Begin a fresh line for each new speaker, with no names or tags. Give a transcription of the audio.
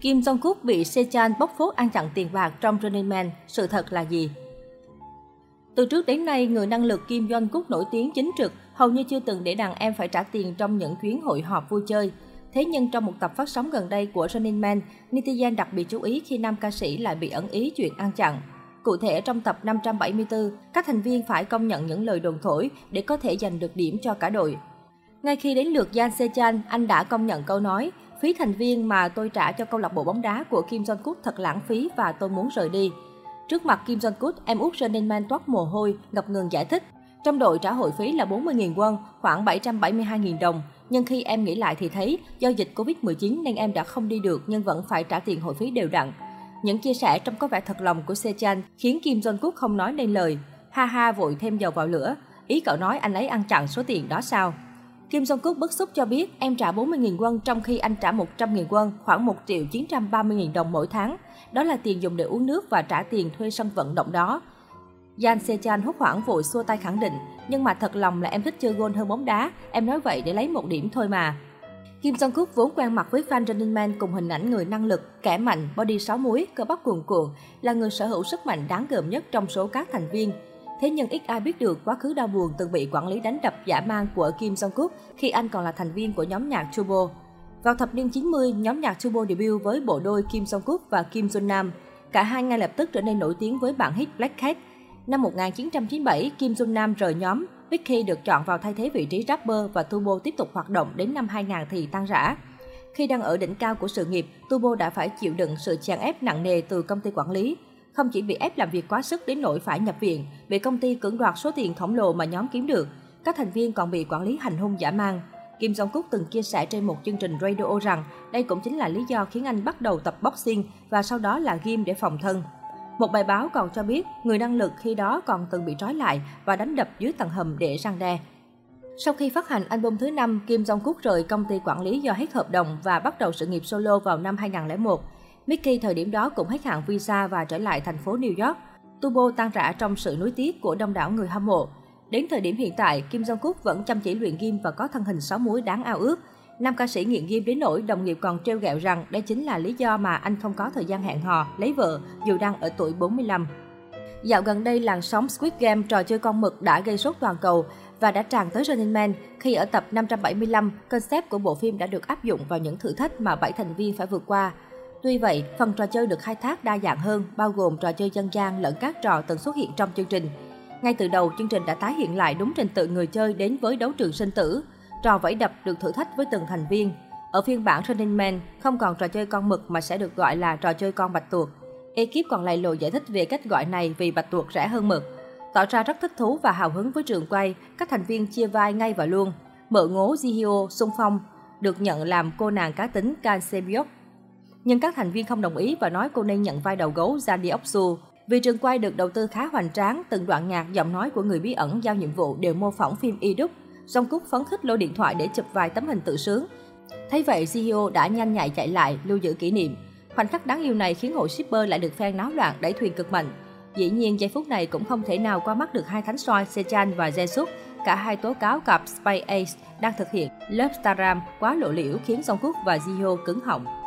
Kim Jong-kook bị Sechan bóc phốt ăn chặn tiền bạc trong Running Man, sự thật là gì? Từ trước đến nay, người năng lực Kim Jong-kook nổi tiếng chính trực, hầu như chưa từng để đàn em phải trả tiền trong những chuyến hội họp vui chơi. Thế nhưng trong một tập phát sóng gần đây của Running Man, netizen đặc biệt chú ý khi nam ca sĩ lại bị ẩn ý chuyện ăn chặn. Cụ thể trong tập 574, các thành viên phải công nhận những lời đồn thổi để có thể giành được điểm cho cả đội. Ngay khi đến lượt Jan Sechan, anh đã công nhận câu nói Phí thành viên mà tôi trả cho câu lạc bộ bóng đá của Kim Jong-kook thật lãng phí và tôi muốn rời đi. Trước mặt Kim Jong-kook, em út Running Man toát mồ hôi, ngập ngừng giải thích. Trong đội trả hội phí là 40.000 won, khoảng 772.000 đồng. Nhưng khi em nghĩ lại thì thấy, do dịch Covid-19 nên em đã không đi được nhưng vẫn phải trả tiền hội phí đều đặn. Những chia sẻ trong có vẻ thật lòng của Sechan khiến Kim Jong-kook không nói nên lời. Ha ha vội thêm dầu vào lửa. Ý cậu nói anh ấy ăn chặn số tiền đó sao? Kim Jong-kook bức xúc cho biết em trả 40.000 won trong khi anh trả 100.000 won, khoảng 1 triệu 930.000 đồng mỗi tháng. Đó là tiền dùng để uống nước và trả tiền thuê sân vận động đó. Jan Sechan hốt hoảng vội xua tay khẳng định, nhưng mà thật lòng là em thích chơi gôn hơn bóng đá, em nói vậy để lấy một điểm thôi mà. Kim Jong-kook vốn quen mặt với fan Running Man cùng hình ảnh người năng lực, kẻ mạnh, body sáu múi, cơ bắp cuồn cuộn, là người sở hữu sức mạnh đáng gờm nhất trong số các thành viên. Thế nhưng ít ai biết được quá khứ đau buồn từng bị quản lý đánh đập giả mang của Kim Jong-kook khi anh còn là thành viên của nhóm nhạc Turbo. Vào thập niên 90, nhóm nhạc Turbo debut với bộ đôi Kim Jong-kook và Kim Jong Nam. Cả hai ngay lập tức trở nên nổi tiếng với bản hit Black Cat. Năm 1997, Kim Jong Nam rời nhóm, Vicky được chọn vào thay thế vị trí rapper và Turbo tiếp tục hoạt động đến năm 2000 thì tan rã. Khi đang ở đỉnh cao của sự nghiệp, Turbo đã phải chịu đựng sự chèn ép nặng nề từ công ty quản lý, không chỉ bị ép làm việc quá sức đến nỗi phải nhập viện, bị công ty cưỡng đoạt số tiền khổng lồ mà nhóm kiếm được, các thành viên còn bị quản lý hành hung giả mang. Kim Jong Kook từng chia sẻ trên một chương trình radio rằng đây cũng chính là lý do khiến anh bắt đầu tập boxing và sau đó là gym để phòng thân. Một bài báo còn cho biết người năng lực khi đó còn từng bị trói lại và đánh đập dưới tầng hầm để răng đe. Sau khi phát hành album thứ 5, Kim Jong Kook rời công ty quản lý do hết hợp đồng và bắt đầu sự nghiệp solo vào năm 2001. Mickey thời điểm đó cũng hết hạn visa và trở lại thành phố New York. Turbo tan rã trong sự nuối tiếc của đông đảo người hâm mộ. Đến thời điểm hiện tại, Kim Jong-kook vẫn chăm chỉ luyện game và có thân hình sáu múi đáng ao ước. Nam ca sĩ nghiện game đến nỗi đồng nghiệp còn treo gẹo rằng đây chính là lý do mà anh không có thời gian hẹn hò, lấy vợ dù đang ở tuổi 45. Dạo gần đây, làn sóng Squid Game trò chơi con mực đã gây sốt toàn cầu và đã tràn tới Running Man khi ở tập 575, concept của bộ phim đã được áp dụng vào những thử thách mà bảy thành viên phải vượt qua. Tuy vậy, phần trò chơi được khai thác đa dạng hơn, bao gồm trò chơi dân gian lẫn các trò từng xuất hiện trong chương trình. Ngay từ đầu, chương trình đã tái hiện lại đúng trình tự người chơi đến với đấu trường sinh tử. Trò vẫy đập được thử thách với từng thành viên. Ở phiên bản Running Man, không còn trò chơi con mực mà sẽ được gọi là trò chơi con bạch tuộc. Ekip còn lại lồi giải thích về cách gọi này vì bạch tuộc rẻ hơn mực. Tỏ ra rất thích thú và hào hứng với trường quay, các thành viên chia vai ngay và luôn. Mợ ngố Jihyo Sung phong, được nhận làm cô nàng cá tính Kan Sebyok nhưng các thành viên không đồng ý và nói cô nên nhận vai đầu gấu Jang Deoksu. Vì trường quay được đầu tư khá hoành tráng, từng đoạn nhạc, giọng nói của người bí ẩn giao nhiệm vụ đều mô phỏng phim y đúc. Song Cúc phấn khích lôi điện thoại để chụp vài tấm hình tự sướng. Thấy vậy, CEO đã nhanh nhạy chạy lại, lưu giữ kỷ niệm. Khoảnh khắc đáng yêu này khiến hội shipper lại được fan náo loạn đẩy thuyền cực mạnh. Dĩ nhiên, giây phút này cũng không thể nào qua mắt được hai thánh soi Sechan và Jesus. Cả hai tố cáo cặp Spy Ace đang thực hiện lớp Staram quá lộ liễu khiến Song Cúc và Jihyo cứng họng.